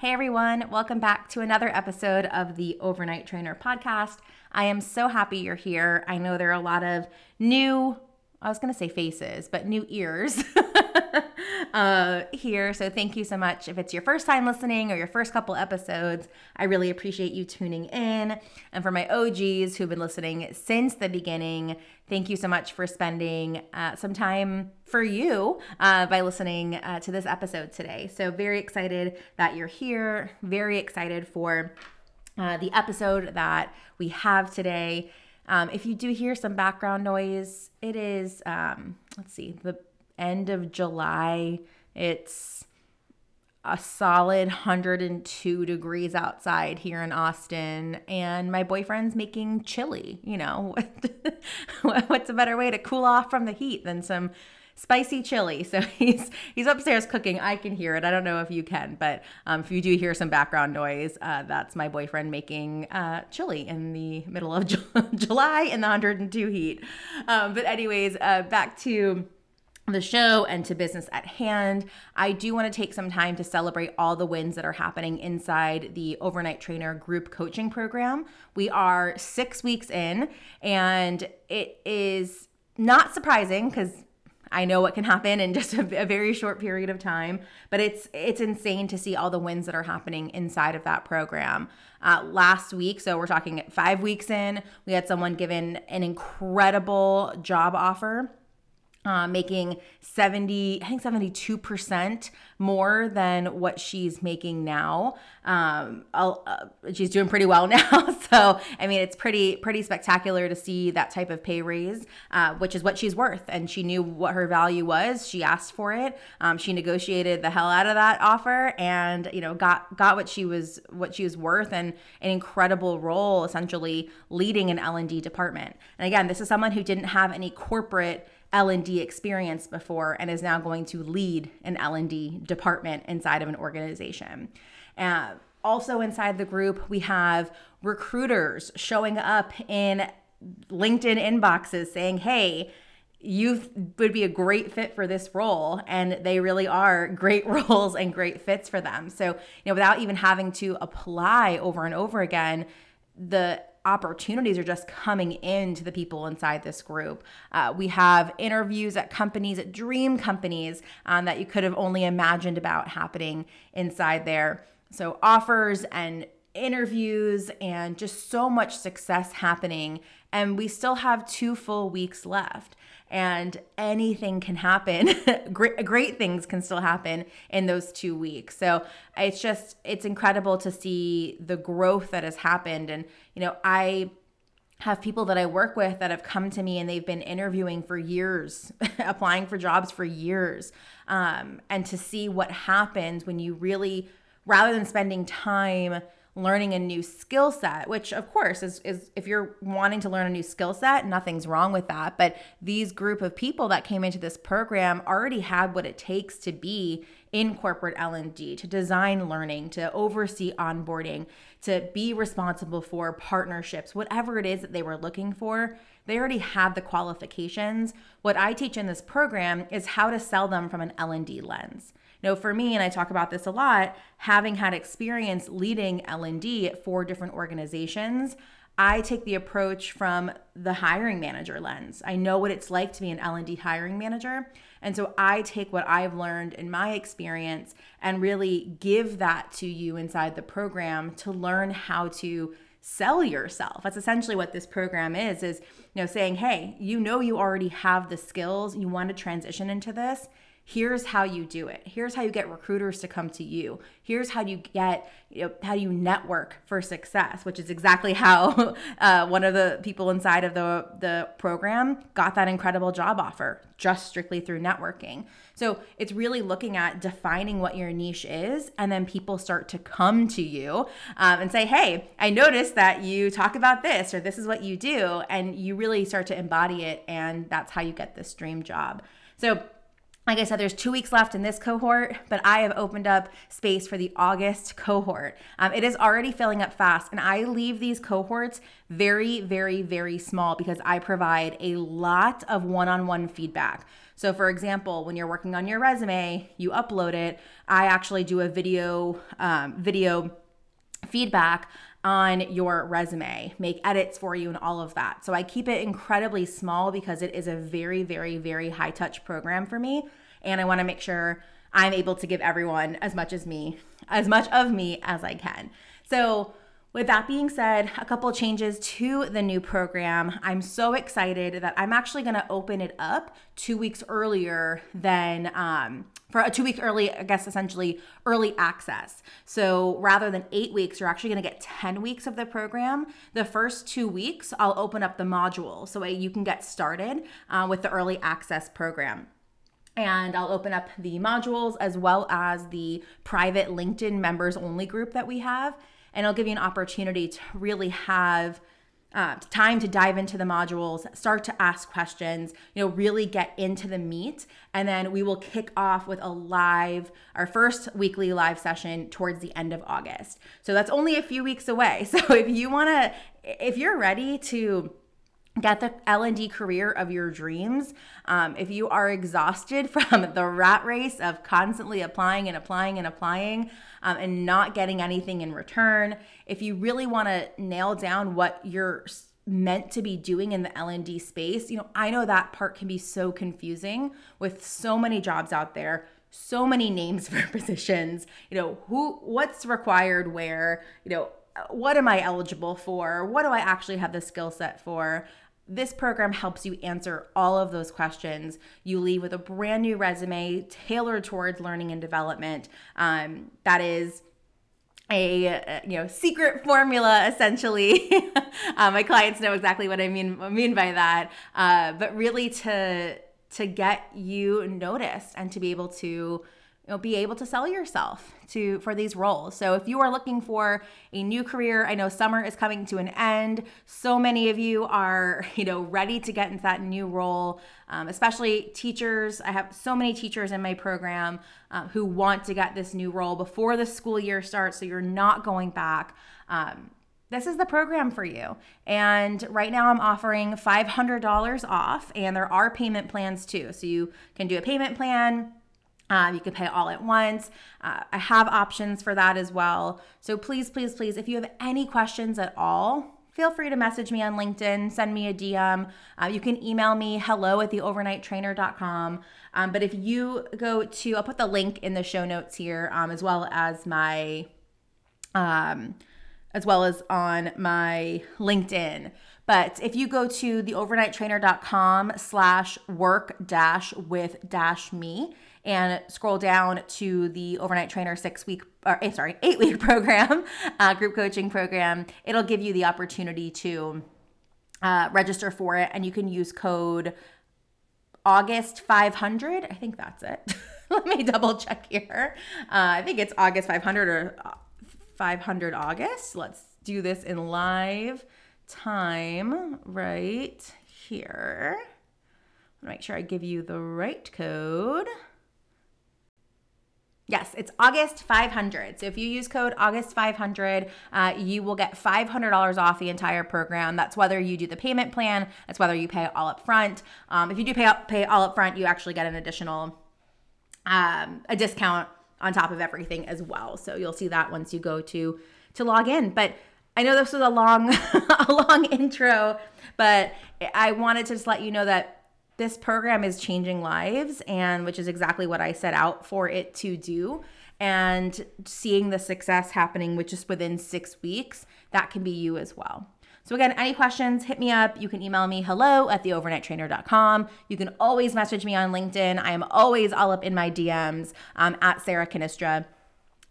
Hey everyone, welcome back to another episode of the Overnight Trainer podcast. I am so happy you're here. I know there are a lot of new, I was going to say faces, but new ears uh, here. So thank you so much. If it's your first time listening or your first couple episodes, I really appreciate you tuning in. And for my OGs who've been listening since the beginning, Thank you so much for spending uh, some time for you uh, by listening uh, to this episode today. So, very excited that you're here. Very excited for uh, the episode that we have today. Um, if you do hear some background noise, it is, um, let's see, the end of July. It's a solid 102 degrees outside here in Austin, and my boyfriend's making chili. You know, what's a better way to cool off from the heat than some spicy chili? So he's he's upstairs cooking. I can hear it. I don't know if you can, but um, if you do hear some background noise, uh, that's my boyfriend making uh, chili in the middle of July in the 102 heat. Um, but anyways, uh, back to the show and to business at hand. I do want to take some time to celebrate all the wins that are happening inside the Overnight Trainer group coaching program. We are six weeks in, and it is not surprising because I know what can happen in just a, a, very short period of time, but it's it's insane to see all the wins that are happening inside of that program. Uh, last week, so we're talking five weeks in, we had someone given an incredible job offer uh, making 70, I think 72% more than what she's making now. Um, uh, she's doing pretty well now. so, I mean, it's pretty, pretty spectacular to see that type of pay raise, uh, which is what she's worth. And she knew what her value was. She asked for it. Um, she negotiated the hell out of that offer and, you know, got, got what she was, what she was worth and an incredible role, essentially leading an L&D department. And again, this is someone who didn't have any corporate L&D experience before and is now going to lead an L&D department inside of an organization. Uh, also inside the group, we have recruiters showing up in LinkedIn inboxes saying, "Hey, you would be a great fit for this role and they really are great roles and great fits for them so you know without even having to apply over and over again the opportunities are just coming into the people inside this group. Uh, we have interviews at companies, at dream companies um, that you could have only imagined about happening inside there. So, offers and interviews and just so much success happening. And we still have two full weeks left and anything can happen. great, great things can still happen in those two weeks. So it's just, it's incredible to see the growth that has happened. And, you know, I have people that I work with that have come to me and they've been interviewing for years, applying for jobs for years. Um, and to see what happens when you really, rather than spending time, learning a new skill set, which of course is, is if you're wanting to learn a new skill set, nothing's wrong with that. But these group of people that came into this program already had what it takes to be in corporate L&D, to design learning, to oversee onboarding, to be responsible for partnerships, whatever it is that they were looking for. They already had the qualifications. What I teach in this program is how to sell them from an L&D lens. Now, for me, and I talk about this a lot, having had experience leading L&D at four different organizations, I take the approach from the hiring manager lens. I know what it's like to be an L&D hiring manager, and so I take what I've learned in my experience and really give that to you inside the program to learn how to sell yourself. That's essentially what this program is is you know saying, "Hey, you know you already have the skills, you want to transition into this here's how you do it. Here's how you get recruiters to come to you. Here's how you get you know how you network for success which is exactly how uh, one of the people inside of the the program got that incredible job offer just strictly through networking. So it's really looking at defining what your niche is and then people start to come to you um, and say hey i noticed that you talk about this or this is what you do and you really start to embody it and that's how you get this dream job. So like I said, there's two weeks left in this cohort, but I have opened up space for the August cohort. Um, it is already filling up fast, and I leave these cohorts very, very, very small because I provide a lot of one on one feedback. So, for example, when you're working on your resume, you upload it. I actually do a video, um, video feedback on your resume, make edits for you, and all of that. So I keep it incredibly small because it is a very, very, very high touch program for me. And I want to make sure I'm able to give everyone as much as me, as much of me as I can. So with that being said, a couple changes to the new program. I'm so excited that I'm actually going to open it up two weeks earlier than um, for a two week early, I guess essentially early access. So rather than eight weeks, you're actually going to get 10 weeks of the program. The first two weeks, I'll open up the module so you can get started uh, with the early access program and I'll open up the modules as well as the private LinkedIn members only group that we have and it'll give you an opportunity to really have uh, time to dive into the modules, start to ask questions, you know, really get into the meat. And then we will kick off with a live, our first weekly live session towards the end of August. So that's only a few weeks away. So if you want to, if you're ready to get the l&d career of your dreams um, if you are exhausted from the rat race of constantly applying and applying and applying um, and not getting anything in return if you really want to nail down what you're meant to be doing in the l&d space you know i know that part can be so confusing with so many jobs out there so many names for positions you know who what's required where you know what am I eligible for? What do I actually have the skill set for? This program helps you answer all of those questions. You leave with a brand new resume tailored towards learning and development. Um, that is a you know secret formula essentially. uh, my clients know exactly what I mean mean by that. Uh, but really to to get you noticed and to be able to you know, be able to sell yourself to for these roles. So if you are looking for a new career, I know summer is coming to an end. So many of you are, you know, ready to get into that new role, um, especially teachers. I have so many teachers in my program uh, who want to get this new role before the school year starts, so you're not going back. Um, this is the program for you. And right now I'm offering $500 off, and there are payment plans too. So you can do a payment plan um, you can pay all at once. Uh, I have options for that as well. So please, please, please, if you have any questions at all, feel free to message me on LinkedIn, send me a DM. Uh, you can email me hello at theovernighttrainer.com. Um, but if you go to, I'll put the link in the show notes here, um, as well as my, um, as well as on my LinkedIn. But if you go to theovernighttrainer.com slash work dash with dash me, and scroll down to the overnight trainer six week or eh, sorry eight week program uh, group coaching program. It'll give you the opportunity to uh, register for it and you can use code august 500 i think that's it. Let me double check here. Uh, i think it's august 500 or uh, 500 august. Let's do this in live time right here. Make sure i give you the right code Yes, it's August 500. So if you use code August 500, uh, you will get $500 off the entire program. That's whether you do the payment plan, that's whether you pay all up front. Um, if you do pay, up, pay all up front, you actually get an additional um, a discount on top of everything as well. So you'll see that once you go to to log in. But I know this was a long, a long intro, but I wanted to just let you know that this program is changing lives, and which is exactly what I set out for it to do. And seeing the success happening with just within six weeks, that can be you as well. So, again, any questions, hit me up. You can email me hello at theovernighttrainer.com. You can always message me on LinkedIn. I am always all up in my DMs um, at Sarah Cannistra.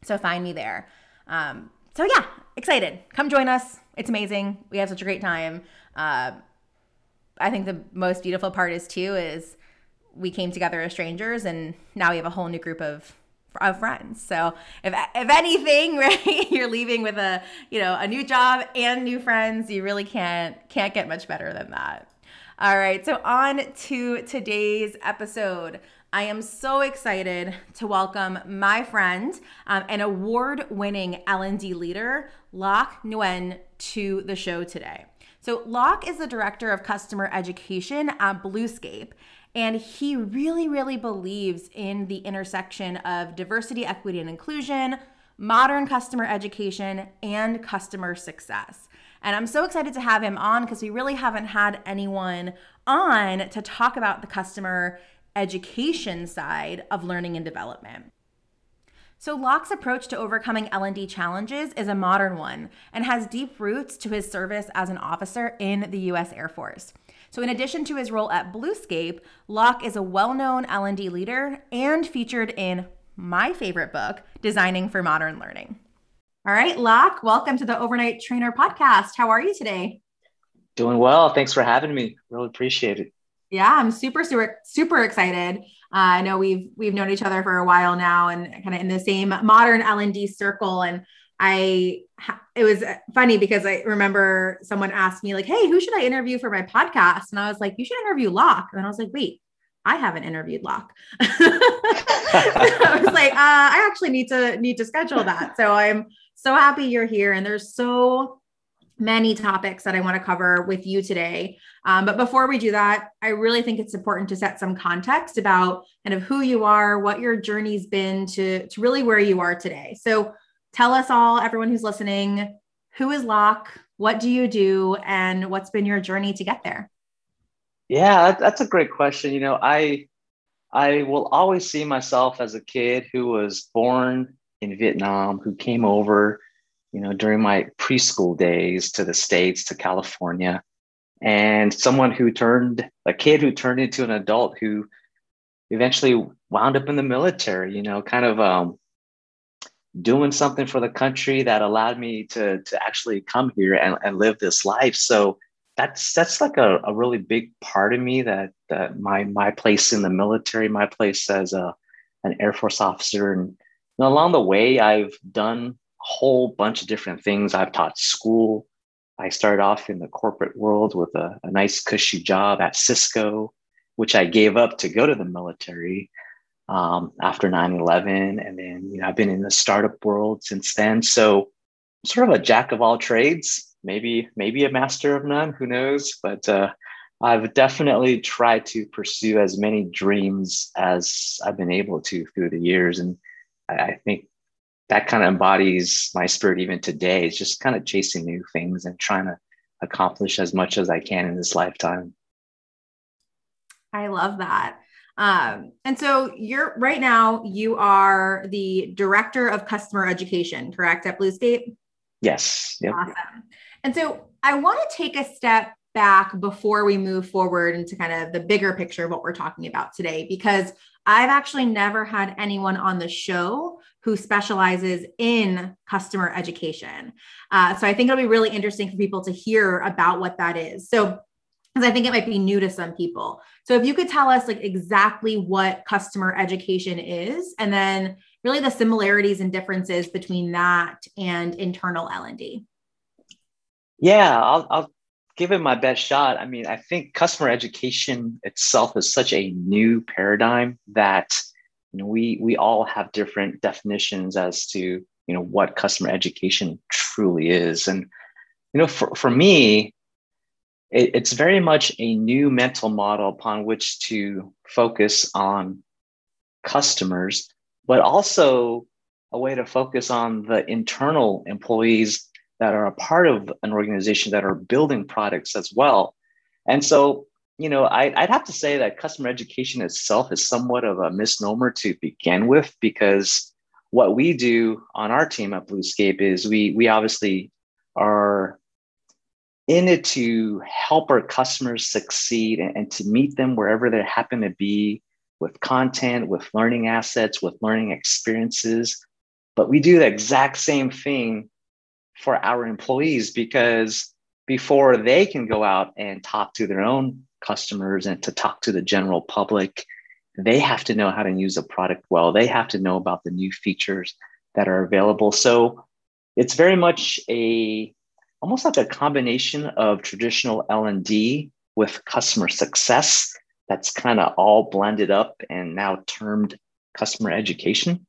So, find me there. Um, so, yeah, excited. Come join us. It's amazing. We have such a great time. Uh, I think the most beautiful part is, too, is we came together as strangers and now we have a whole new group of of friends. So if if anything, right, you're leaving with a you know a new job and new friends, you really can't can't get much better than that. All right, so on to today's episode. I am so excited to welcome my friend um, and award-winning L&D leader, Loc Nguyen, to the show today. So Loc is the director of customer education at Bluescape, and he really, really believes in the intersection of diversity, equity, and inclusion, modern customer education, and customer success. And I'm so excited to have him on because we really haven't had anyone on to talk about the customer education side of learning and development. So Loc's approach to overcoming L&D challenges is a modern one and has deep roots to his service as an officer in the US Air Force. So in addition to his role at Bluescape, Loc is a well-known L&D leader and featured in my favorite book, Designing for Modern Learning. All right, Loc, welcome to the Overnight Trainer podcast. How are you today? Doing well. Thanks for having me. Really appreciate it. Yeah, I'm super, super, super excited. Uh, I know we've we've known each other for a while now, and kind of in the same modern L and D circle. And I it was funny because I remember someone asked me like, "Hey, who should I interview for my podcast?" And I was like, "You should interview Loc." And I was like, "Wait, I haven't interviewed Loc." I was like, uh, "I actually need to need to schedule that." So I'm so happy you're here, and there's so many topics that I want to cover with you today. Um, but before we do that, I really think it's important to set some context about kind of who you are, what your journey's been to to really where you are today. So tell us all, everyone who's listening, who is Loc? What do you do? And what's been your journey to get there? Yeah, that's a great question. You know, I I will always see myself as a kid who was born in Vietnam, who came over, you know, during my preschool days to the States, to California, and someone who turned a kid who turned into an adult who eventually wound up in the military, you know, kind of um, doing something for the country that allowed me to to actually come here and, and live this life. So that's that's like a, a really big part of me that that my my place in the military my place as a an air force officer. And, and along the way i've done whole bunch of different things i've taught school. I started off in the corporate world with a, a nice cushy job at cisco which i gave up to go to the military um, after 9-11 and then you know i've been in the startup world since then. So sort of a jack of all trades maybe maybe a master of none who knows? But uh, i've definitely tried to pursue as many dreams as i've been able to through the years. And I think that kind of embodies my spirit even today it's just kind of chasing new things and trying to accomplish as much as i can in this lifetime i love that um, and so you're right now, you are the director of customer education, correct, at Bluescape? Yes. Yep. Awesome. And so I want to take a step back before we move forward into kind of the bigger picture of what we're talking about today, because I've actually never had anyone on the show who specializes in customer education. Uh, so I think it'll be really interesting for people to hear about what that is. So because I think it might be new to some people. So if you could tell us like exactly what customer education is and then really the similarities and differences between that and internal L&D. Yeah, I'll, I'll give it my best shot. I mean, I think customer education itself is such a new paradigm that you know we we all have different definitions as to you know what customer education truly is and you know for, for me it, it's very much a new mental model upon which to focus on customers, but also a way to focus on the internal employees that are a part of an organization that are building products as well. And so, you know, I, would have to say that customer education itself is somewhat of a misnomer to begin with, because what we do on our team at Bluescape is we we obviously are in it to help our customers succeed and, and to meet them wherever they happen to be with content, with learning assets, with learning experiences. But we do the exact same thing for our employees because before they can go out and talk to their own customers and to talk to the general public, they have to know how to use a product well. They have to know about the new features that are available. So it's very much a almost like a combination of traditional L&D with customer success that's kind of all blended up and now termed customer education.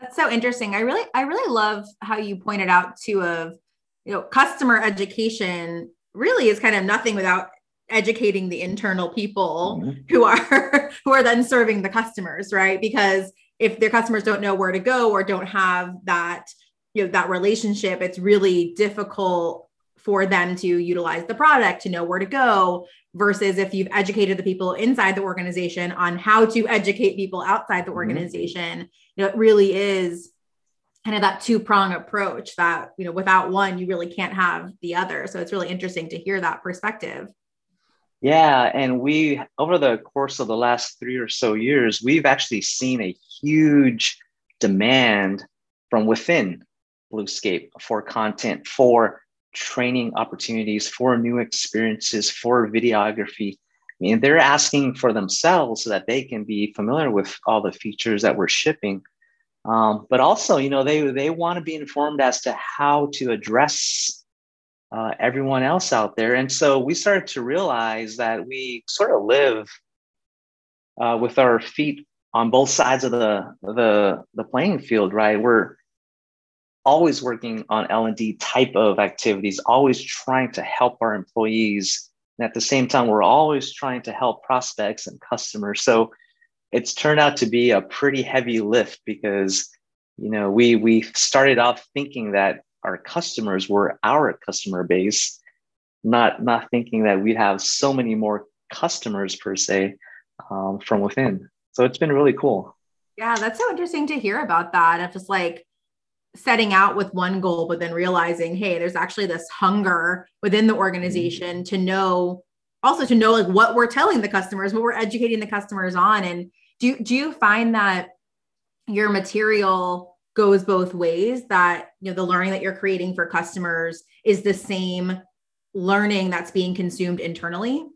That's so interesting. I really, I really love how you pointed out to of, you know, customer education really is kind of nothing without educating the internal people mm-hmm. who are who are then serving the customers, right? Because if their customers don't know where to go or don't have that, you know, that relationship, it's really difficult for them to utilize the product, to know where to go, versus if you've educated the people inside the organization on how to educate people outside the mm-hmm. organization. Mm-hmm you know, it really is kind of that two prong approach that, you know, without one, you really can't have the other. So it's really interesting to hear that perspective. Yeah. And we, over the course of the last three or so years, we've actually seen a huge demand from within Bluescape for content, for training opportunities, for new experiences, for videography. I mean, they're asking for themselves so that they can be familiar with all the features that we're shipping. Um, but also, you know, they they want to be informed as to how to address uh, everyone else out there. And so we started to realize that we sort of live uh, with our feet on both sides of the the the playing field, right? We're always working on L&D type of activities, always trying to help our employees and at the same time, we're always trying to help prospects and customers. So it's turned out to be a pretty heavy lift because you know we we started off thinking that our customers were our customer base, not not thinking that we'd have so many more customers per se um, from within. So it's been really cool. Yeah, that's so interesting to hear about that. Of just like setting out with one goal, but then realizing, hey, there's actually this hunger within the organization mm-hmm. to know, also to know like what we're telling the customers, what we're educating the customers on. And do, do you find that your material goes both ways that you know the learning that you're creating for customers is the same learning that's being consumed internally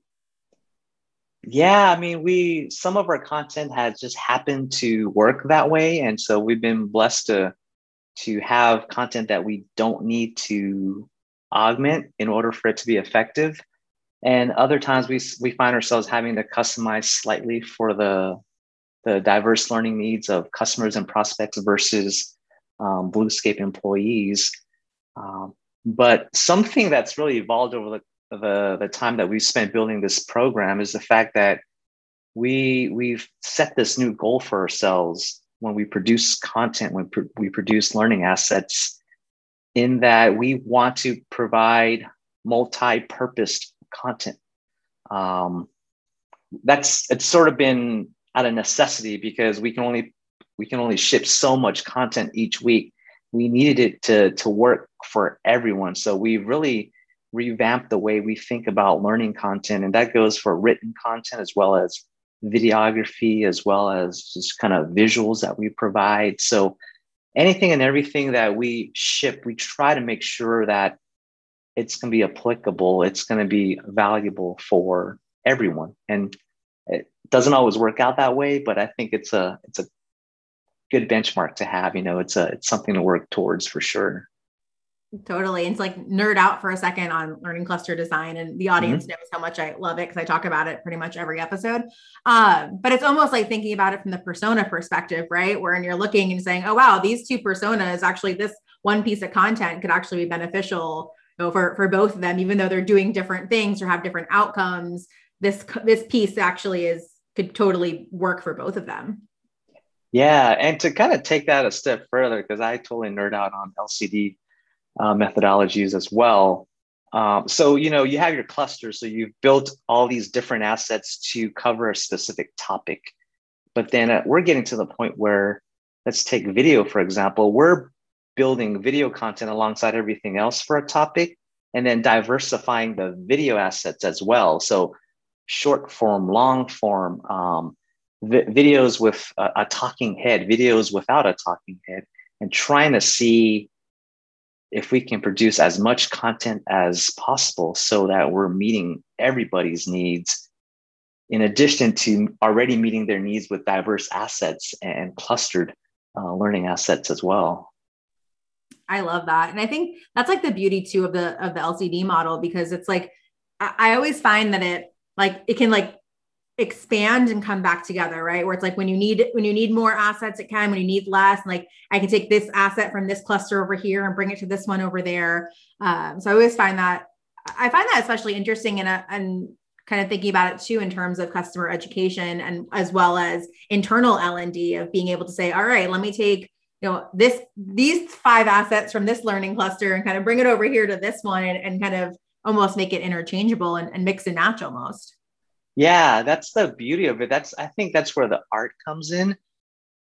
yeah i mean we some of our content has just happened to work that way and so we've been blessed to to have content that we don't need to augment in order for it to be effective. And other times we, we find ourselves having to customize slightly for the, the diverse learning needs of customers and prospects versus um, Bluescape employees. Um, but something that's really evolved over the, the, the time that we've spent building this program is the fact that we, we've set this new goal for ourselves when we produce content, when pr- we produce learning assets, in that we want to provide multi-purposed content. Um, that's it's sort of been out of necessity because we can only we can only ship so much content each week. We needed it to to work for everyone, so we really revamped the way we think about learning content, and that goes for written content as well as videography as well as just kind of visuals that we provide. So anything and everything that we ship, we try to make sure that it's going to be applicable, it's going to be valuable for everyone. And it doesn't always work out that way, but I think it's a it's a good benchmark to have. You know, it's a it's something to work towards for sure. Totally. And it's like nerd out for a second on learning cluster design. And the audience mm-hmm. knows how much I love it because I talk about it pretty much every episode. Uh, but it's almost like thinking about it from the persona perspective, right? Where you're looking and saying, oh, wow, these two personas actually, this one piece of content could actually be beneficial you know, for, for both of them, even though they're doing different things or have different outcomes. This, this piece actually is could totally work for both of them. Yeah. And to kind of take that a step further, because I totally nerd out on LCD uh, methodologies as well. Um, so, you know, you have your cluster. So you've built all these different assets to cover a specific topic. But then uh, we're getting to the point where, let's take video, for example, we're building video content alongside everything else for a topic and then diversifying the video assets as well. So, short form, long form, um, vi- videos with a, a talking head, videos without a talking head, and trying to see if we can produce as much content as possible so that we're meeting everybody's needs in addition to already meeting their needs with diverse assets and clustered uh, learning assets as well. I love that. And i think that's like the beauty too of the of the lcd model because it's like I, I always find that it like it can like expand and come back together right? Where it's like when you need when you need more assets it can. When you need less and like i can take this asset from this cluster over here and bring it to this one over there. Um, so i always find that i find that especially interesting and and kind of thinking about it too in terms of customer education and as well as internal l&d of being able to say all right let me take you know this these five assets from this learning cluster and kind of bring it over here to this one and, and kind of almost make it interchangeable and, and mix and match almost yeah, that's the beauty of it. That's I think that's where the art comes in.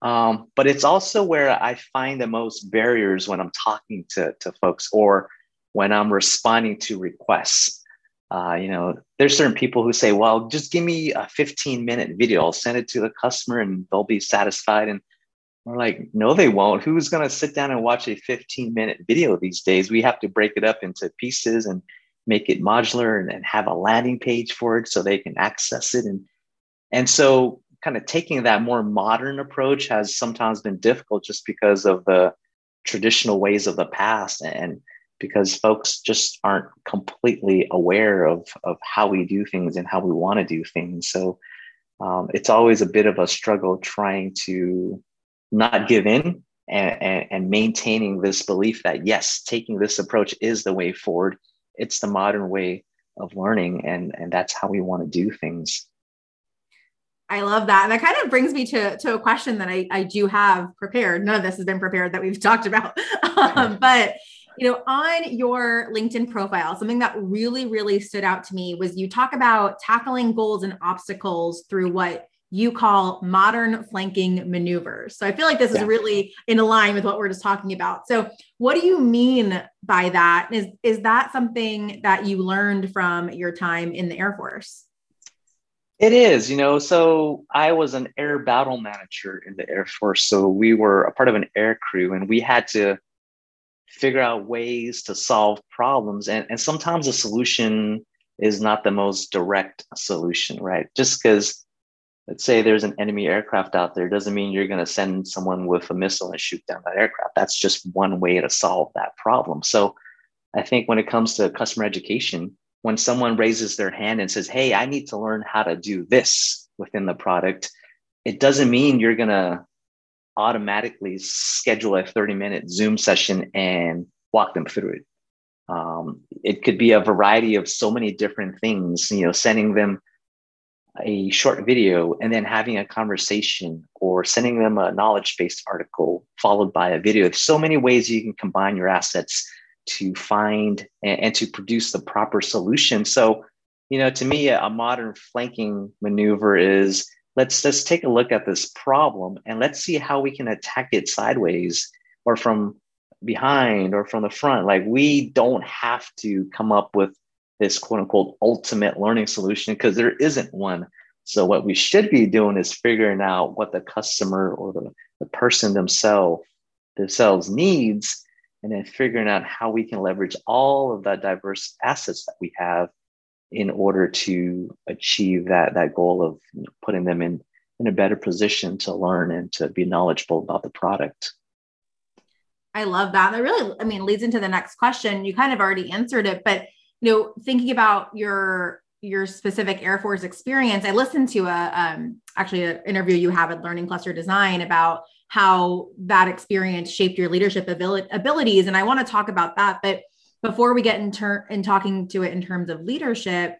Um, but it's also where I find the most barriers when I'm talking to, to folks or when I'm responding to requests. Uh, you know, there's certain people who say, well, just give me a 15 minute video. I'll send it to the customer and they'll be satisfied. And we're like, no, they won't. Who's going to sit down and watch a 15 minute video these days? We have to break it up into pieces and make it modular and, and have a landing page for it so they can access it. And, and so kind of taking that more modern approach has sometimes been difficult just because of the traditional ways of the past and because folks just aren't completely aware of, of how we do things and how we want to do things. So um, it's always a bit of a struggle trying to not give in and, and, and maintaining this belief that yes, taking this approach is the way forward it's the modern way of learning and and that's how we want to do things I love that. And that kind of brings me to, to a question that I, I do have prepared. None of this has been prepared that we've talked about. um, but, you know, on your LinkedIn profile, something that really, really stood out to me was you talk about tackling goals and obstacles through what you call modern flanking maneuvers. So I feel like this is really in line with what we're just talking about. So what do you mean by that? Is is that something that you learned from your time in the Air Force? It is, you know. So I was an air battle manager in the Air Force. So we were a part of an air crew and we had to figure out ways to solve problems. And, and sometimes the solution is not the most direct solution, right? Just because let's say there's an enemy aircraft out there doesn't mean you're going to send someone with a missile and shoot down that aircraft. That's just one way to solve that problem. So i think when it comes to customer education when someone raises their hand and says hey i need to learn how to do this within the product it doesn't mean you're going to automatically schedule a 30 minute zoom session and walk them through it. Um, it could be a variety of so many different things you know sending them a short video and then having a conversation or sending them a knowledge based article followed by a video. There's so many ways you can combine your assets to find and, to produce the proper solution. So, you know, to me, a modern flanking maneuver is let's let's take a look at this problem and let's see how we can attack it sideways or from behind or from the front. Like we don't have to come up with this quote unquote ultimate learning solution because there isn't one. So what we should be doing is figuring out what the customer or the, the person themselves themselves needs, and then figuring out how we can leverage all of the diverse assets that we have in order to achieve that, that goal of putting them in, in a better position to learn and to be knowledgeable about the product. I love that. That really, I mean, leads into the next question. You kind of already answered it, but you know, thinking about your your specific Air Force experience, I listened to a um, actually an interview you have at Learning Cluster Design about how that experience shaped your leadership abil- abilities, and I want to talk about that. But before we get in, ter- in talking to it in terms of leadership,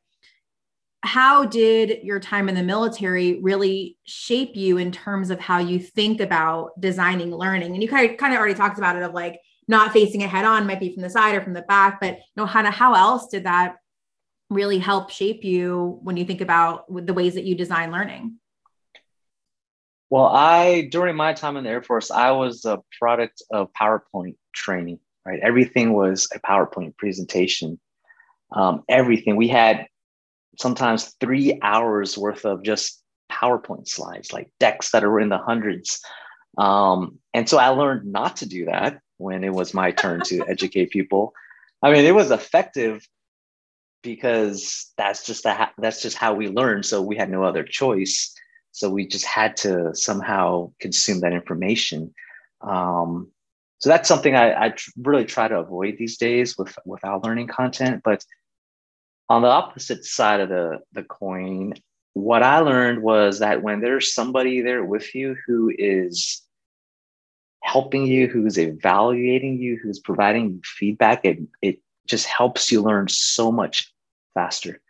how did your time in the military really shape you in terms of how you think about designing learning? And you kind of kind of already talked about it of like not facing it head on, might be from the side or from the back, but you know, how, else did that really help shape you when you think about the ways that you design learning? Well, I, during my time in the Air Force, I was a product of PowerPoint training, right? Everything was a PowerPoint presentation. Um, everything. We had sometimes three hours worth of just PowerPoint slides, like decks that are in the hundreds. Um, and so I learned not to do that when it was my turn to educate people. I mean, it was effective because that's just the, that's just how we learn. So we had no other choice. So we just had to somehow consume that information. Um, so that's something I, I tr- really try to avoid these days with without learning content. But on the opposite side of the, the coin, what I learned was that when there's somebody there with you who is helping you, who's evaluating you, who's providing feedback, it, it just helps you learn so much faster.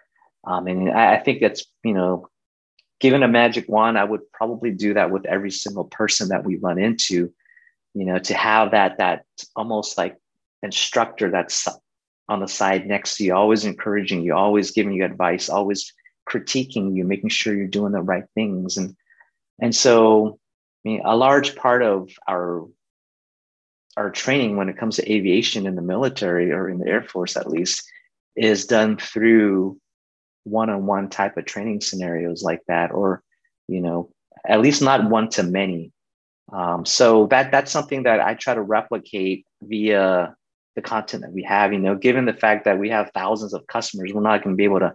Um, and I, I think that's, you know, given a magic wand, I would probably do that with every single person that we run into, you know, to have that, that almost like instructor that's on the side next to you, always encouraging you, always giving you advice, always critiquing you, making sure you're doing the right things. And, and so, I mean, a large part of our, our training when it comes to aviation in the military or in the Air Force, at least, is done through one-on-one type of training scenarios like that or you know at least not one to many. Um, so that that's something that i try to replicate via the content that we have you know given the fact that we have thousands of customers we're not going to be able to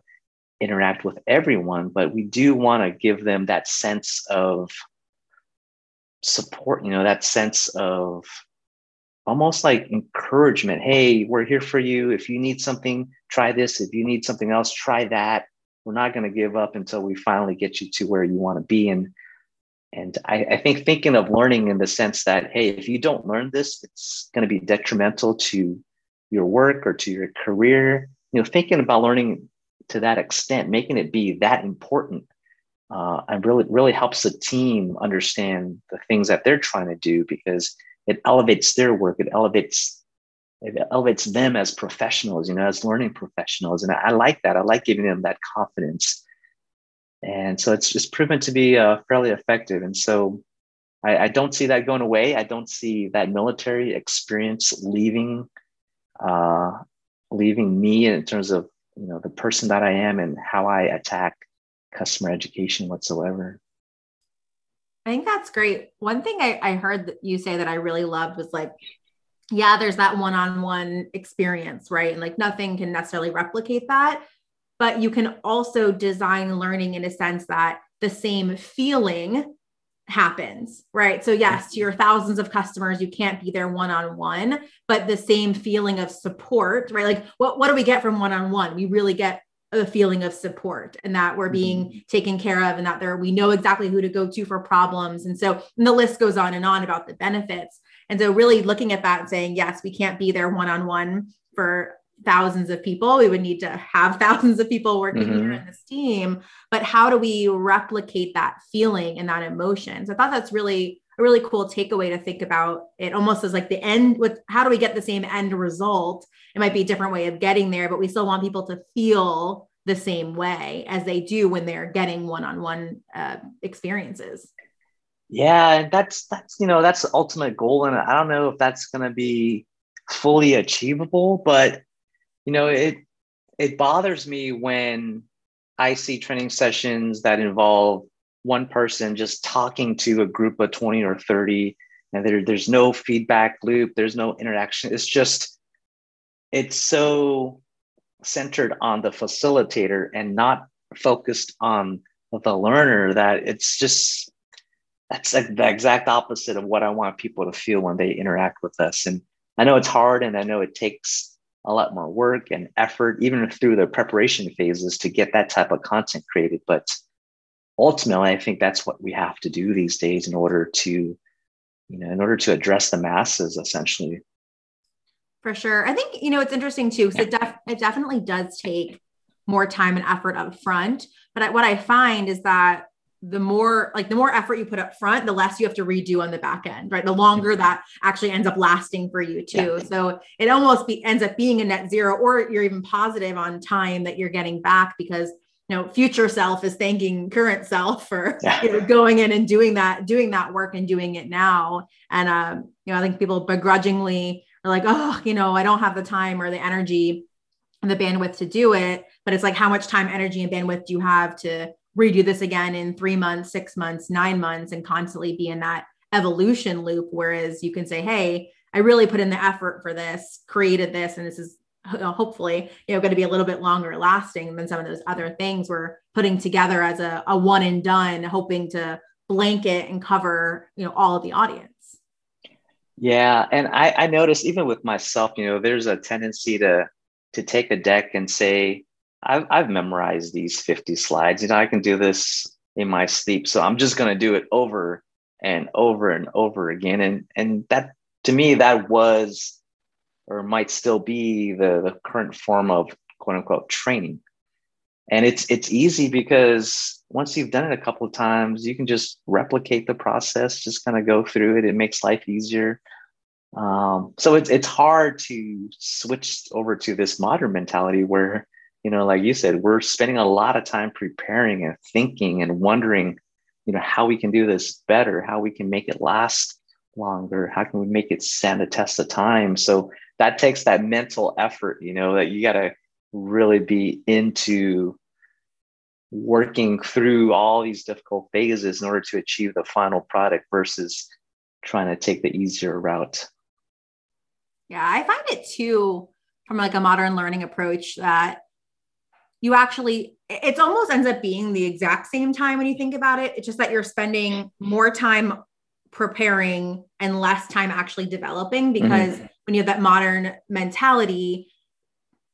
interact with everyone but we do want to give them that sense of support you know that sense of almost like encouragement. Hey, we're here for you. If you need something, try this. If you need something else, try that. We're not going to give up until we finally get you to where you want to be. And and I, I think thinking of learning in the sense that, hey, if you don't learn this, it's going to be detrimental to your work or to your career. You know, thinking about learning to that extent, making it be that important, uh, and really really helps the team understand the things that they're trying to do because it elevates their work. It elevates it elevates them as professionals you know as learning professionals. And i, like that. I like giving them that confidence. And so it's just proven to be uh, fairly effective. And so I, I, don't see that going away. I don't see that military experience leaving uh, leaving me in terms of you know the person that i am and how i attack customer education whatsoever I think that's great. One thing I, I heard you say that I really loved was like, yeah, there's that one on one experience, right? And like nothing can necessarily replicate that. But you can also design learning in a sense that the same feeling happens, right? So, yes, mm-hmm. to your thousands of customers, you can't be there one on one, but the same feeling of support, right? Like, what, what do we get from one on one? We really get a feeling of support and that we're being mm-hmm. taken care of and that there we know exactly who to go to for problems. And so and the list goes on and on about the benefits. And so really looking at that and saying yes we can't be there one on one for thousands of people. We would need to have thousands of people working mm-hmm. here in this team. But how do we replicate that feeling and that emotion? So i thought that's really a really cool takeaway to think about. It almost as like the end with how do we get the same end result? It might be a different way of getting there but we still want people to feel the same way as they do when they're getting one-on-one uh, experiences. Yeah that's that's you know that's the ultimate goal and i don't know if that's going to be fully achievable but you know it it bothers me when i see training sessions that involve one person just talking to a group of 20 or 30 and there, there's no feedback loop there's no interaction. It's just it's so centered on the facilitator and not focused on the learner that it's just that's like the exact opposite of what i want people to feel when they interact with us. And i know it's hard and i know it takes a lot more work and effort even through the preparation phases to get that type of content created but ultimately, I think that's what we have to do these days in order to, you know, in order to address the masses essentially. For sure. I think, you know, it's interesting too, because yeah. it, def- it definitely does take more time and effort up front. But I, what I find is that the more like the more effort you put up front, the less you have to redo on the back end, right? The longer that actually ends up lasting for you too. Yeah. So it almost be, ends up being a net zero, or you're even positive on time that you're getting back because you know future self is thanking current self for yeah. you know, going in and doing that, doing that work and doing it now. And um, you know, I think people begrudgingly are like, oh, you know, I don't have the time or the energy and the bandwidth to do it. But it's like, how much time, energy, and bandwidth do you have to redo this again in three months, six months, nine months, and constantly be in that evolution loop. Whereas you can say, hey, I really put in the effort for this, created this, and this is Uh, hopefully you know going to be a little bit longer lasting than some of those other things we're putting together as a, a one and done hoping to blanket and cover you know all of the audience yeah and i i noticed even with myself you know there's a tendency to to take a deck and say I've, I've memorized these 50 slides. You know, I can do this in my sleep. So I'm just going to do it over and over and over again. And, and that, to me, that was or might still be the, the current form of quote unquote training. And it's, it's easy because once you've done it a couple of times, you can just replicate the process, just kind of go through it. It makes life easier. Um, so it's, it's hard to switch over to this modern mentality where you know like you said we're spending a lot of time preparing and thinking and wondering you know how we can do this better how we can make it last longer? How can we make it stand the test of time? So that takes that mental effort you know that you got to really be into working through all these difficult phases in order to achieve the final product versus trying to take the easier route. Yeah i find it too from like a modern learning approach that you actually it's almost ends up being the exact same time when you think about it. It's just that you're spending more time preparing and less time actually developing mm-hmm. because mm-hmm. when you have that modern mentality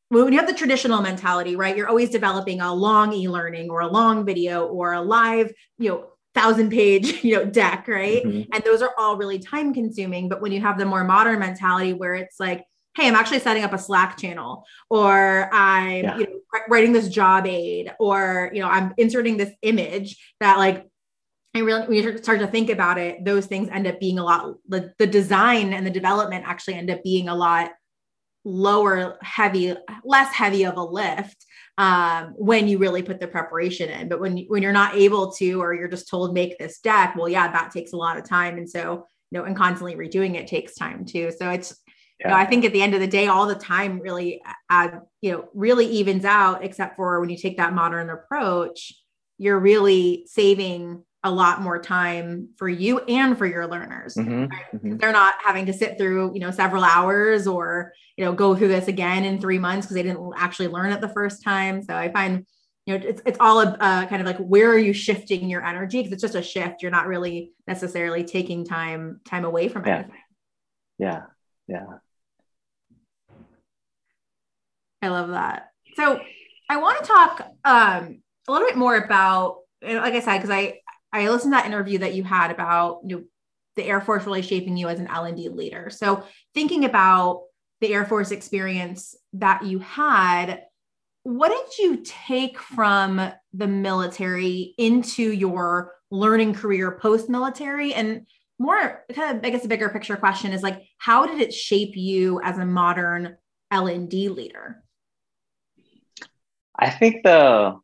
when you have the traditional mentality right you're always developing a long e-learning or a long video or a live you know thousand page you know deck right mm-hmm. and those are all really time consuming but when you have the more modern mentality where it's like hey i'm actually setting up a slack channel or i'm yeah. you know, writing this job aid or you know i'm inserting this image that like and really when you start to think about it those things end up being a lot the, the design and the development actually end up being a lot lower heavy less heavy of a lift um, when you really put the preparation in. But when when you're not able to or you're just told make this deck well yeah that takes a lot of time. And so you know and constantly redoing it takes time too. So it's yeah. You know, I think at the end of the day, all the time really, uh, you know, really evens out, except for when you take that modern approach, you're really saving a lot more time for you and for your learners. Mm-hmm, right? mm-hmm. They're not having to sit through, you know, several hours or, you know, go through this again in three months because they didn't actually learn it the first time. So I find, you know, it's, it's all a, uh, kind of like, where are you shifting your energy? Because it's just a shift. You're not really necessarily taking time, time away from yeah. anything. Yeah. Yeah. I love that. So I want to talk um, a little bit more about, like I said, because I I listened to that interview that you had about you know, the Air Force really shaping you as an L and D leader. So thinking about the Air Force experience that you had, what did you take from the military into your learning career post military and more kind of i guess a bigger picture question is like how did it shape you as a modern l&d leader I think the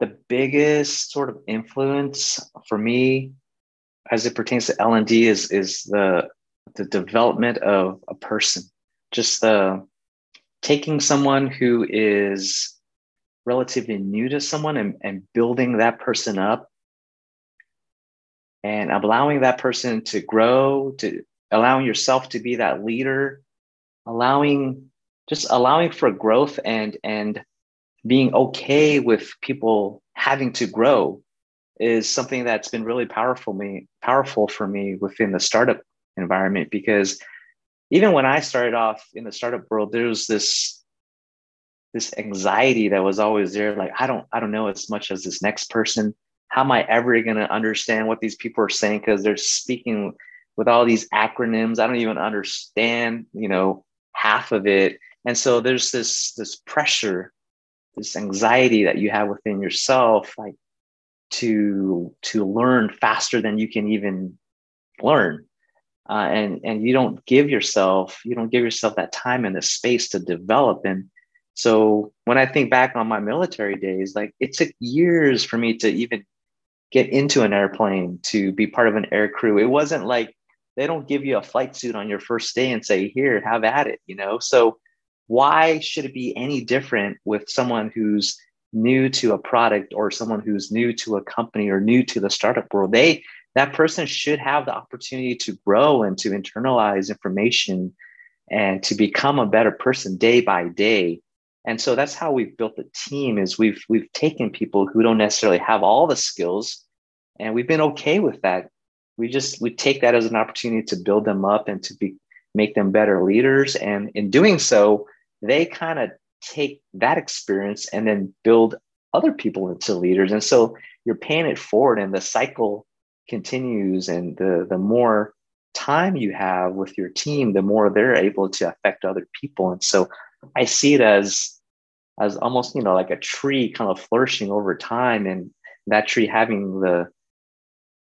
the biggest sort of influence for me as it pertains to L&D is is the the development of a person. Just the taking someone who is relatively new to someone and, and building that person up and allowing that person to grow, to allowing yourself to be that leader, allowing just allowing for growth and and being okay with people having to grow is something that's been really powerful me powerful for me within the startup environment because even when I started off in the startup world, there was this this anxiety that was always there. Like I don't I don't know as much as this next person. How am I ever going to understand what these people are saying because they're speaking with all these acronyms? I don't even understand you know half of it, and so there's this this pressure this anxiety that you have within yourself like to to learn faster than you can even learn. Uh, and and you don't give yourself you don't give yourself that time and the space to develop. And so when i think back on my military days like it took years for me to even get into an airplane to be part of an air crew. It wasn't like they don't give you a flight suit on your first day and say here have at it you know? So why should it be any different with someone who's new to a product or someone who's new to a company or new to the startup world? They that person should have the opportunity to grow and to internalize information and to become a better person day by day. And so that's how we've built the team is we've we've taken people who don't necessarily have all the skills and we've been okay with that. We just we take that as an opportunity to build them up and to be make them better leaders. And in doing so they kind of take that experience and then build other people into leaders. And so you're paying it forward and the cycle continues and the the more time you have with your team the more they're able to affect other people. And so i see it as as almost you know like a tree kind of flourishing over time and that tree having the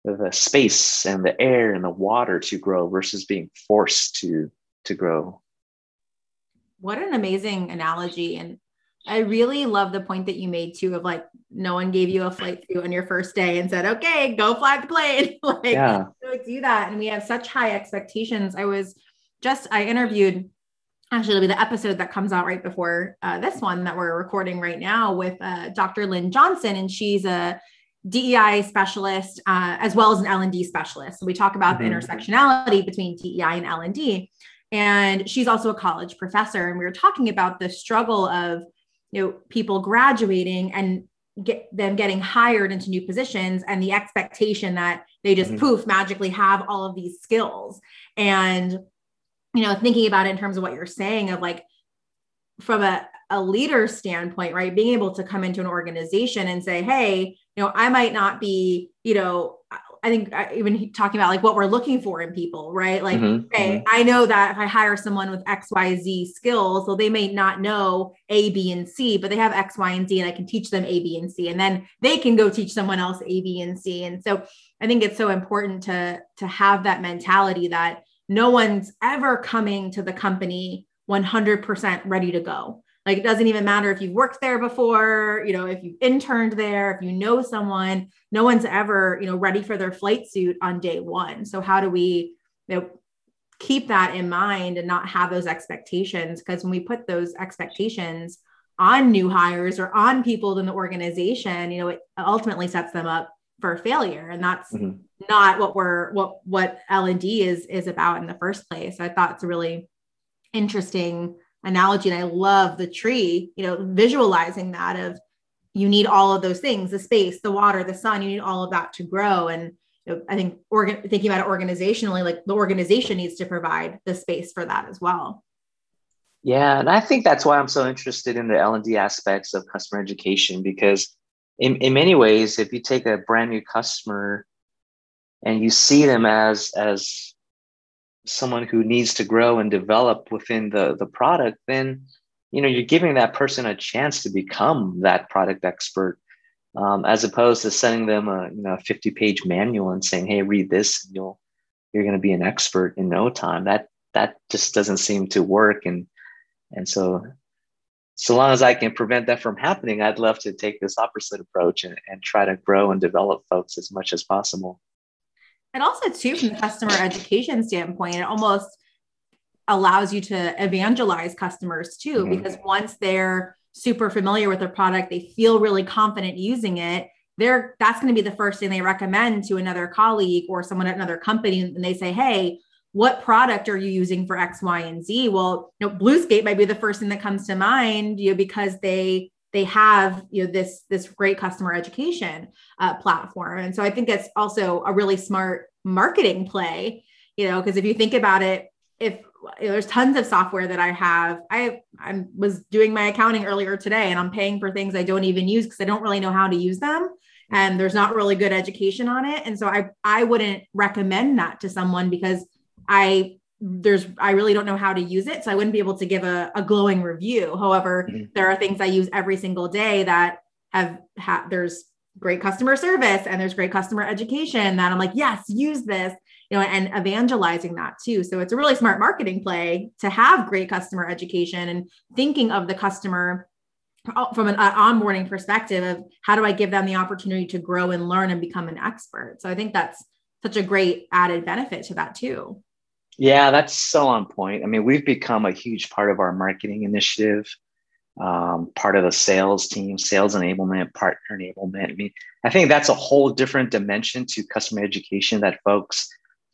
the space and the air and the water to grow versus being forced to to grow what an amazing analogy and I really love the point that you made too of like no one gave you a flight suit on your first day and said, okay, go fly the plane. like, yeah. do that. And we have such high expectations. I was just, I interviewed, actually, it'll be the episode that comes out right before uh, this one that we're recording right now with uh, Dr. Lynn Johnson. And she's a DEI specialist uh, as well as an L&D specialist. So we talk about mm-hmm. the intersectionality between DEI and L&D. And she's also a college professor. And we were talking about the struggle of you know people graduating and get them getting hired into new positions and the expectation that they just mm-hmm. poof magically have all of these skills and you know thinking about it in terms of what you're saying of like from a, a leader standpoint right being able to come into an organization and say hey you know i might not be you know I think I, even talking about like what we're looking for in people, right? Like, mm-hmm, okay, mm-hmm. I know that if I hire someone with X, Y, Z skills, so they may not know A, B, and C, but they have X, Y, and Z, and I can teach them A, B, and C, and then they can go teach someone else A, B, and C. And so I think it's so important to to have that mentality that no one's ever coming to the company 100% ready to go. Like it doesn't even matter if you've worked there before, you know, if you've interned there, if you know someone, no one's ever, you know, ready for their flight suit on day one. So how do we, you know, keep that in mind and not have those expectations? Because when we put those expectations on new hires or on people in the organization, you know, it ultimately sets them up for failure. And that's mm-hmm. not what we're what what L and D is is about in the first place. I thought it's a really interesting analogy and i love the tree you know visualizing that of you need all of those things the space the water the sun you need all of that to grow. And you know, i think organ- thinking about it organizationally like the organization needs to provide the space for that as well. Yeah and i think that's why i'm so interested in the l&d aspects of customer education because in, in many ways if you take a brand new customer and you see them as as someone who needs to grow and develop within the the product then you know you're giving that person a chance to become that product expert um, as opposed to sending them a you know 50 page manual and saying hey read this and you'll you're going to be an expert in no time. That that just doesn't seem to work and and so so long as i can prevent that from happening i'd love to take this opposite approach and, and try to grow and develop folks as much as possible and also too from the customer education standpoint it almost allows you to evangelize customers too mm-hmm. because once they're super familiar with their product they feel really confident using it they're that's going to be the first thing they recommend to another colleague or someone at another company and they say hey what product are you using for x y and z well you know bluescape might be the first thing that comes to mind you know because they they have you know this this great customer education uh, platform. And so i think it's also a really smart marketing play you know because if you think about it if you know, there's tons of software that i have. I i was doing my accounting earlier today and i'm paying for things i don't even use because i don't really know how to use them and there's not really good education on it. And so i i wouldn't recommend that to someone because i there's I really don't know how to use it. So I wouldn't be able to give a, a glowing review. However, mm-hmm. there are things I use every single day that have ha- there's great customer service and there's great customer education that I'm like, yes, use this, you know, and evangelizing that too. So it's a really smart marketing play to have great customer education and thinking of the customer from an onboarding perspective of how do I give them the opportunity to grow and learn and become an expert. So I think that's such a great added benefit to that too. Yeah, that's so on point. I mean, we've become a huge part of our marketing initiative um, part of the sales team, sales enablement, partner enablement. I mean, I think that's a whole different dimension to customer education that folks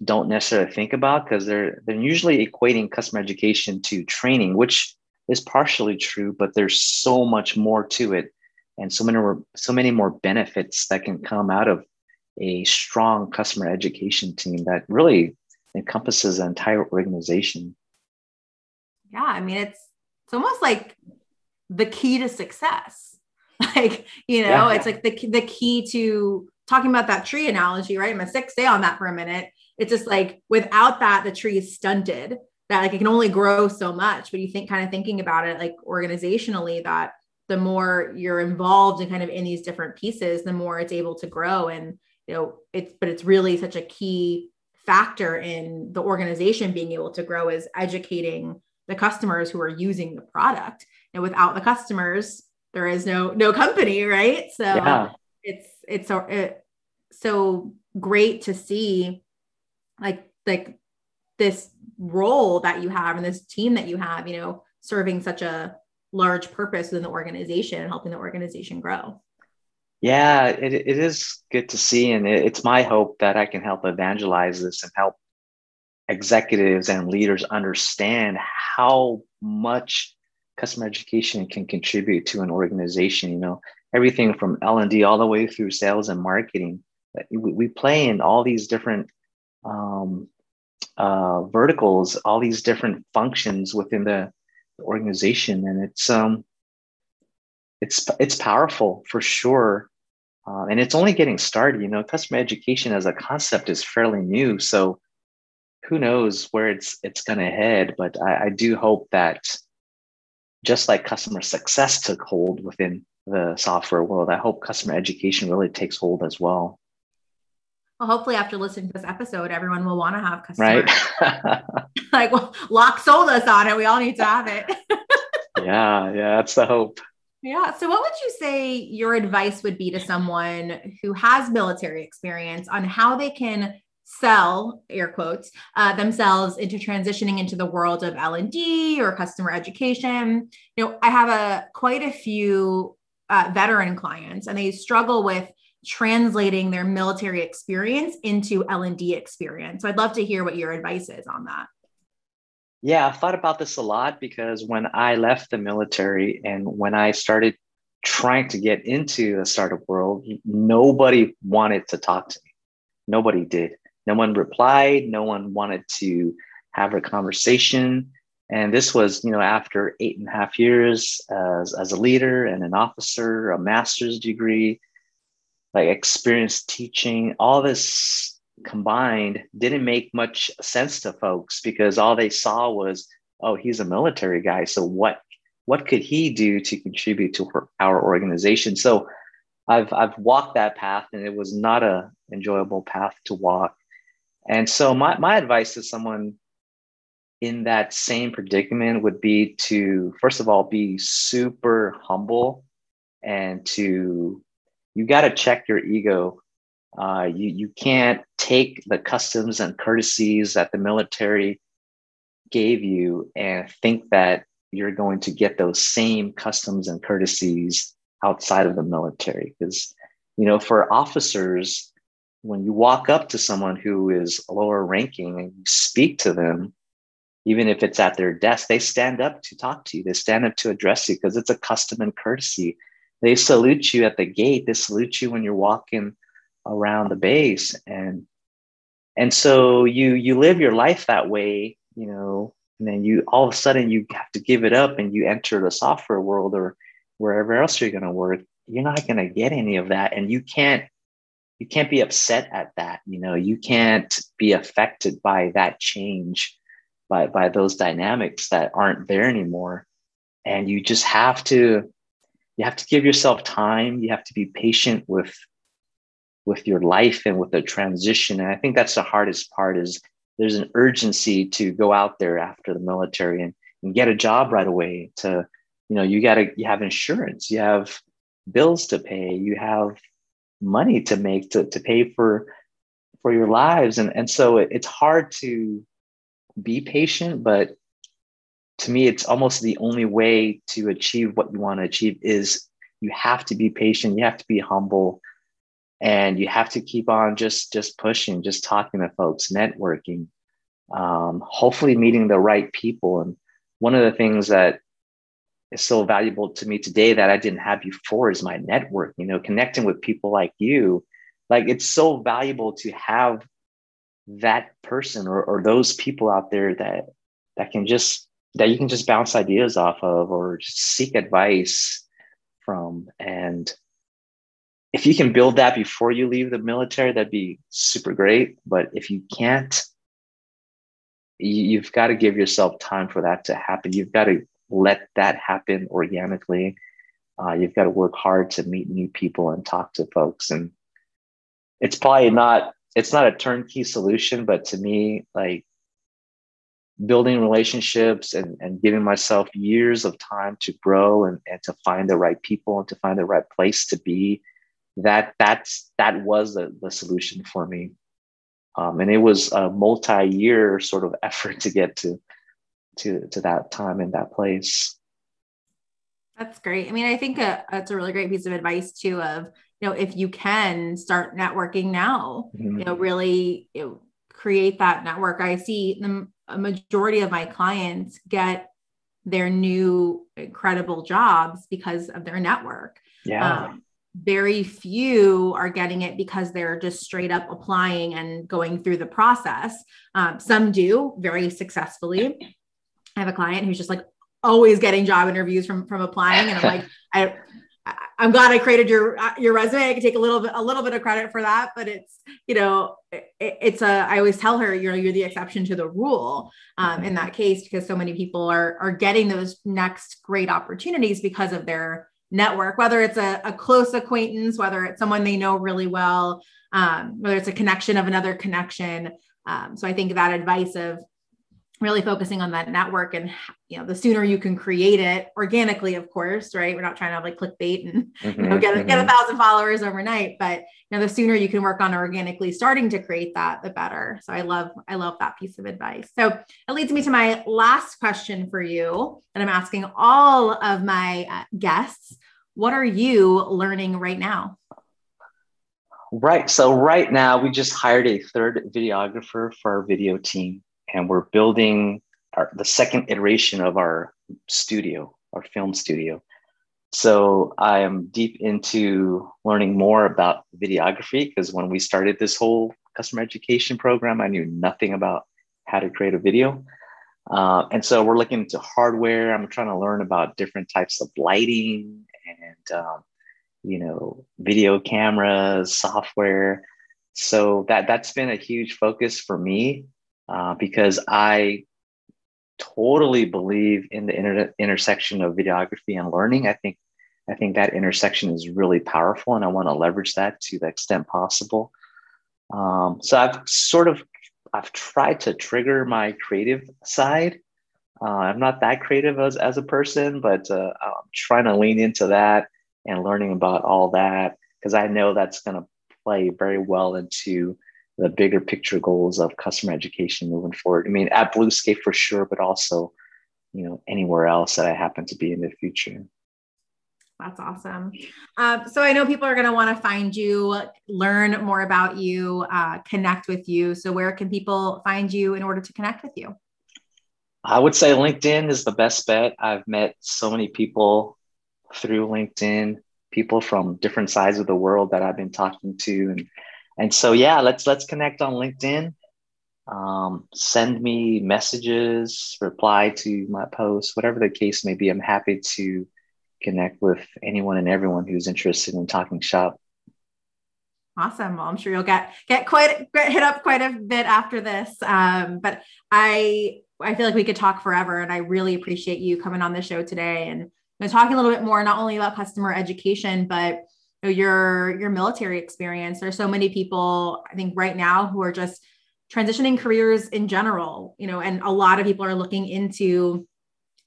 don't necessarily think about because they're they're usually equating customer education to training, which is partially true, but there's so much more to it, and so many more so many more benefits that can come out of a strong customer education team that really encompasses an entire organization. Yeah, I mean it's it's almost like the key to success. Like, you know, yeah. it's like the, the key to talking about that tree analogy, right? I'm a six day on that for a minute. It's just like without that, the tree is stunted, that like it can only grow so much. But you think kind of thinking about it like organizationally, that the more you're involved and in kind of in these different pieces, the more it's able to grow. And, you know, it's, but it's really such a key factor in the organization being able to grow is educating the customers who are using the product. And without the customers there is no no company right? So yeah. it's it's so it, so great to see like like this role that you have and this team that you have you know serving such a large purpose within the organization and helping the organization grow yeah it, it is good to see and it, it's my hope that i can help evangelize this and help executives and leaders understand how much customer education can contribute to an organization you know. Everything from l&d all the way through sales and marketing we, play in all these different um, uh, verticals all these different functions within the organization and it's um it's it's powerful for sure uh, and it's only getting started you know customer education as a concept is fairly new so who knows where it's it's going to head but I, I do hope that just like customer success took hold within the software world, I hope customer education really takes hold as well. Well, hopefully, after listening to this episode, everyone will want to have customer. Right. like, well, Loc sold us on it. We all need to have it. yeah, yeah, that's the hope. Yeah. So, what would you say your advice would be to someone who has military experience on how they can sell air quotes uh, themselves into transitioning into the world of l&d or customer education you know i have a quite a few uh, veteran clients and they struggle with translating their military experience into l&d experience so i'd love to hear what your advice is on that yeah i've thought about this a lot because when i left the military and when i started trying to get into the startup world nobody wanted to talk to me nobody did no one replied. No one wanted to have a conversation. And this was, you know, after eight and a half years as, as a leader and an officer, a master's degree, like experience teaching, all this combined didn't make much sense to folks because all they saw was, oh, he's a military guy. So what what could he do to contribute to our organization? So I've I've walked that path and it was not a enjoyable path to walk. And so my, my advice to someone in that same predicament would be to, first of all, be super humble and to, you got to check your ego. Uh, you, you can't take the customs and courtesies that the military gave you and think that you're going to get those same customs and courtesies outside of the military. Because, you know, for officers, when you walk up to someone who is lower ranking and you speak to them, even if it's at their desk, they stand up to talk to you. They stand up to address you because it's a custom and courtesy. They salute you at the gate. They salute you when you're walking around the base, and and so you you live your life that way, you know. And then you all of a sudden you have to give it up, and you enter the software world or wherever else you're going to work. You're not going to get any of that, and you can't you can't be upset at that you know you can't be affected by that change by by those dynamics that aren't there anymore and you just have to you have to give yourself time you have to be patient with with your life and with the transition. And I think that's the hardest part is there's an urgency to go out there after the military and, and get a job right away to, you know, you gotta you have insurance, you have bills to pay, you have money to make to, to pay for for your lives. And, and so it, it's hard to be patient, but to me, it's almost the only way to achieve what you want to achieve is you have to be patient, you have to be humble, and you have to keep on just just pushing, just talking to folks, networking, um, hopefully meeting the right people. And one of the things that is so valuable to me today that I didn't have before is my network, you know, connecting with people like you. Like it's so valuable to have that person or, or those people out there that that can just that you can just bounce ideas off of or seek advice from and if you can build that before you leave the military that'd be super great but if you can't you've got to give yourself time for that to happen you've got to let that happen organically. Uh, you've got to work hard to meet new people and talk to folks. And it's probably not, it's not a turnkey solution, but to me, like building relationships and, and giving myself years of time to grow and, and to find the right people and to find the right place to be, that that's that was the, the solution for me. Um, and it was a multi-year sort of effort to get to to to that time in that place. That's great. I mean i think a, that's a really great piece of advice too of you know if you can start networking now mm-hmm. you know really you know, create that network. I see the a majority of my clients get their new incredible jobs because of their network. Yeah. Um, very few are getting it because they're just straight up applying and going through the process. Um, some do very successfully, I have a client who's just like always getting job interviews from from applying, and I'm like, I I'm glad I created your your resume. I can take a little bit a little bit of credit for that, but it's you know it, it's a I always tell her you know you're the exception to the rule um, in that case because so many people are are getting those next great opportunities because of their network, whether it's a, a close acquaintance, whether it's someone they know really well, um, whether it's a connection of another connection. Um, so I think that advice of really focusing on that network and you know the sooner you can create it organically of course right we're not trying to have like clickbait and mm-hmm, you know get, mm-hmm. get a thousand followers overnight but you know the sooner you can work on organically starting to create that the better so i love i love that piece of advice so it leads me to my last question for you that i'm asking all of my uh, guests what are you learning right now right so right now we just hired a third videographer for our video team and we're building our, the second iteration of our studio, our film studio. So I am deep into learning more about videography because when we started this whole customer education program, I knew nothing about how to create a video. Uh, and so we're looking into hardware. I'm trying to learn about different types of lighting and, um, you know, video cameras, software. So that that's been a huge focus for me uh, because I totally believe in the inter- intersection of videography and learning. I think I think that intersection is really powerful, and I want to leverage that to the extent possible. Um, so I've sort of I've tried to trigger my creative side. Uh, I'm not that creative as, as a person, but uh, I'm trying to lean into that and learning about all that because I know that's going to play very well into the bigger picture goals of customer education moving forward. I mean, at Bluescape for sure, but also, you know, anywhere else that I happen to be in the future. That's awesome. Um, so I know people are going to want to find you, learn more about you, uh, connect with you. So where can people find you in order to connect with you? I would say LinkedIn is the best bet. I've met so many people through LinkedIn, people from different sides of the world that I've been talking to, and and so yeah let's let's connect on linkedin. Um, send me messages reply to my posts whatever the case may be. I'm happy to connect with anyone and everyone who's interested in talking shop. Awesome. Well i'm sure you'll get get quite get hit up quite a bit after this. Um, but i i feel like we could talk forever and i really appreciate you coming on the show today and you know, talking a little bit more not only about customer education but know, your your military experience. There's so many people I think right now who are just transitioning careers in general, you know, and a lot of people are looking into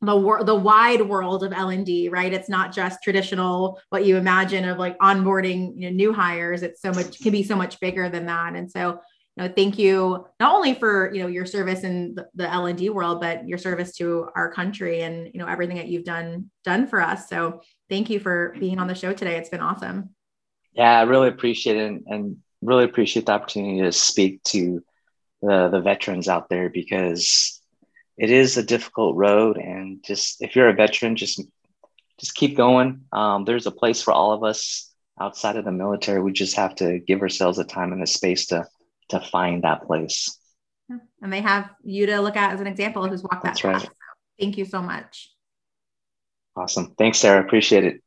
the wor- the wide world of L&D, right? It's not just traditional what you imagine of like onboarding, you know, new hires. It's so much can be so much bigger than that. And so, you know, thank you not only for, you know, your service in the, the L&D world, but your service to our country and, you know, everything that you've done done for us. So, thank you for being on the show today. It's been awesome. Yeah, I really appreciate it and, and really appreciate the opportunity to speak to the the veterans out there because it is a difficult road and just if you're a veteran just just keep going um, there's a place for all of us outside of the military we just have to give ourselves a time and a space to to find that place. And they have you to look at as an example who's walked that That's path. Right. So thank you so much. Awesome. Thanks sarah. Appreciate it.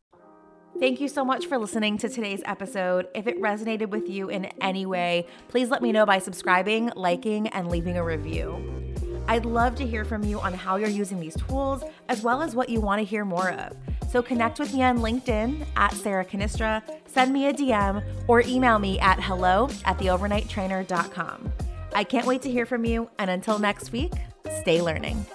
Thank you so much for listening to today's episode. If it resonated with you in any way, please let me know by subscribing, liking, and leaving a review. I'd love to hear from you on how you're using these tools, as well as what you want to hear more of. So connect with me on LinkedIn at Sarah Cannistra, send me a DM, or email me at hello at theovernighttrainer.com. I can't wait to hear from you, and until next week, stay learning.